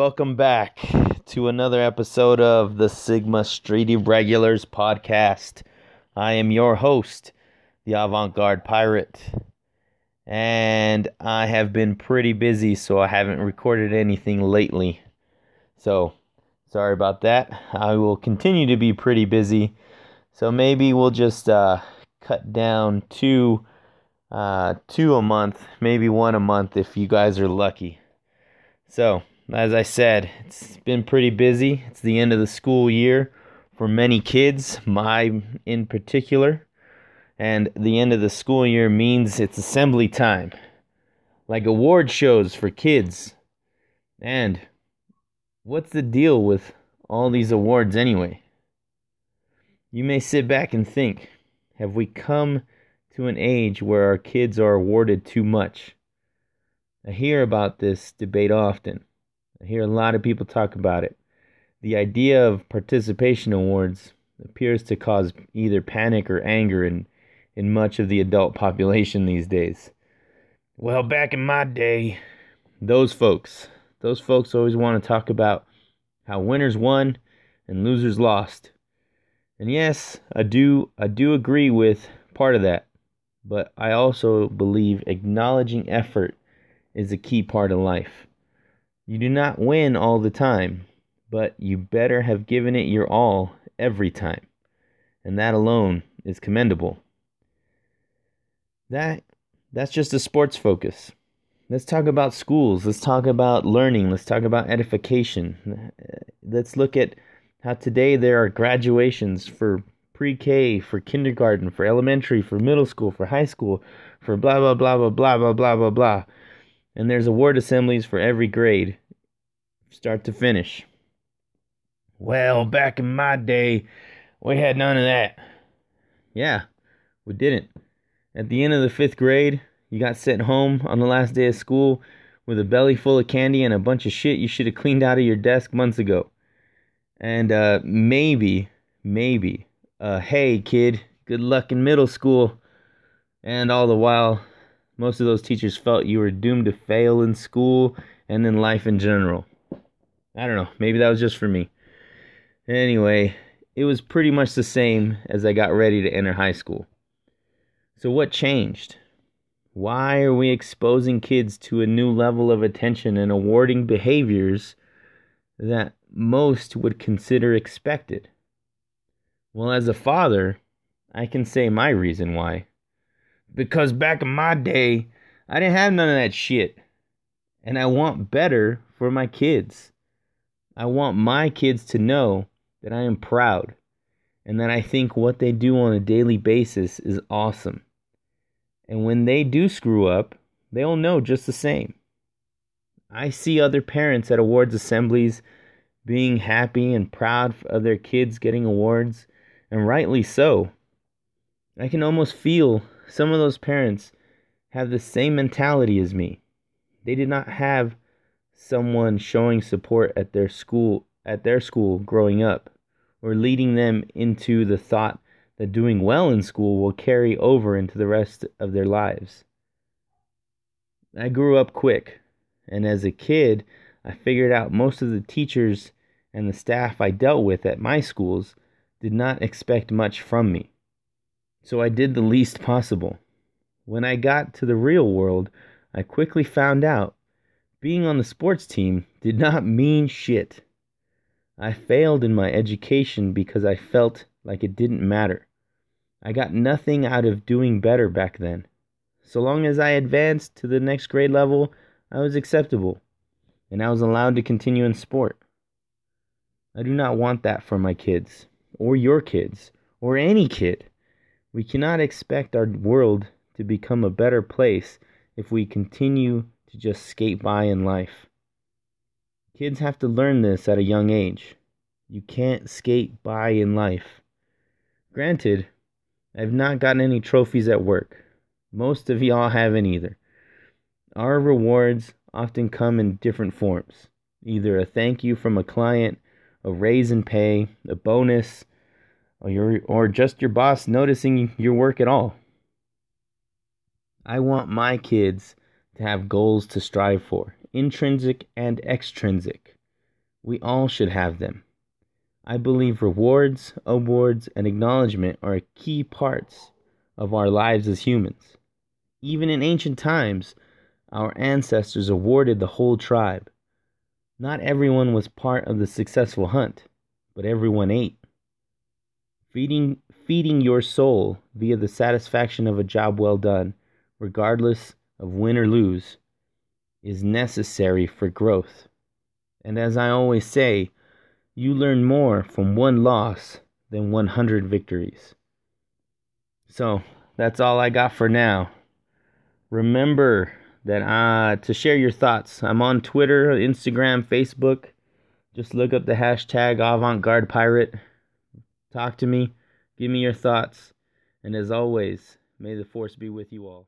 welcome back to another episode of the Sigma Street Irregulars podcast. I am your host, the Avant Garde Pirate, and I have been pretty busy, so I haven't recorded anything lately. So, sorry about that. I will continue to be pretty busy, so maybe we'll just uh, cut down to uh, two a month, maybe one a month if you guys are lucky. So, as I said, it's been pretty busy. It's the end of the school year for many kids, my in particular. And the end of the school year means it's assembly time, like award shows for kids. And what's the deal with all these awards anyway? You may sit back and think have we come to an age where our kids are awarded too much? I hear about this debate often. I hear a lot of people talk about it. The idea of participation awards appears to cause either panic or anger in, in much of the adult population these days. Well, back in my day, those folks, those folks always want to talk about how winners won and losers lost. And yes, I do I do agree with part of that, but I also believe acknowledging effort is a key part of life. You do not win all the time, but you better have given it your all every time. And that alone is commendable. That that's just a sports focus. Let's talk about schools. Let's talk about learning. Let's talk about edification. Let's look at how today there are graduations for pre K, for kindergarten, for elementary, for middle school, for high school, for blah, blah, blah, blah, blah, blah, blah, blah, blah and there's award assemblies for every grade, start to finish. Well, back in my day, we had none of that. Yeah, we didn't. At the end of the fifth grade, you got sent home on the last day of school with a belly full of candy and a bunch of shit you should have cleaned out of your desk months ago. And uh, maybe, maybe, uh, hey kid, good luck in middle school. And all the while, most of those teachers felt you were doomed to fail in school and in life in general. I don't know, maybe that was just for me. Anyway, it was pretty much the same as I got ready to enter high school. So, what changed? Why are we exposing kids to a new level of attention and awarding behaviors that most would consider expected? Well, as a father, I can say my reason why. Because back in my day, I didn't have none of that shit. And I want better for my kids. I want my kids to know that I am proud and that I think what they do on a daily basis is awesome. And when they do screw up, they'll know just the same. I see other parents at awards assemblies being happy and proud of their kids getting awards, and rightly so. I can almost feel some of those parents have the same mentality as me. They did not have someone showing support at their school at their school growing up or leading them into the thought that doing well in school will carry over into the rest of their lives. I grew up quick, and as a kid, I figured out most of the teachers and the staff I dealt with at my schools did not expect much from me. So I did the least possible. When I got to the real world, I quickly found out being on the sports team did not mean shit. I failed in my education because I felt like it didn't matter. I got nothing out of doing better back then. So long as I advanced to the next grade level, I was acceptable, and I was allowed to continue in sport. I do not want that for my kids, or your kids, or any kid. We cannot expect our world to become a better place if we continue to just skate by in life. Kids have to learn this at a young age. You can't skate by in life. Granted, I've not gotten any trophies at work. Most of y'all haven't either. Our rewards often come in different forms either a thank you from a client, a raise in pay, a bonus, or, your, or just your boss noticing your work at all. I want my kids have goals to strive for, intrinsic and extrinsic. We all should have them. I believe rewards, awards, and acknowledgement are key parts of our lives as humans. Even in ancient times, our ancestors awarded the whole tribe. Not everyone was part of the successful hunt, but everyone ate. Feeding, feeding your soul via the satisfaction of a job well done, regardless of win or lose, is necessary for growth. And as I always say, you learn more from one loss than 100 victories. So that's all I got for now. Remember that uh, to share your thoughts. I'm on Twitter, Instagram, Facebook. Just look up the hashtag avant garde pirate. Talk to me. Give me your thoughts. And as always, may the force be with you all.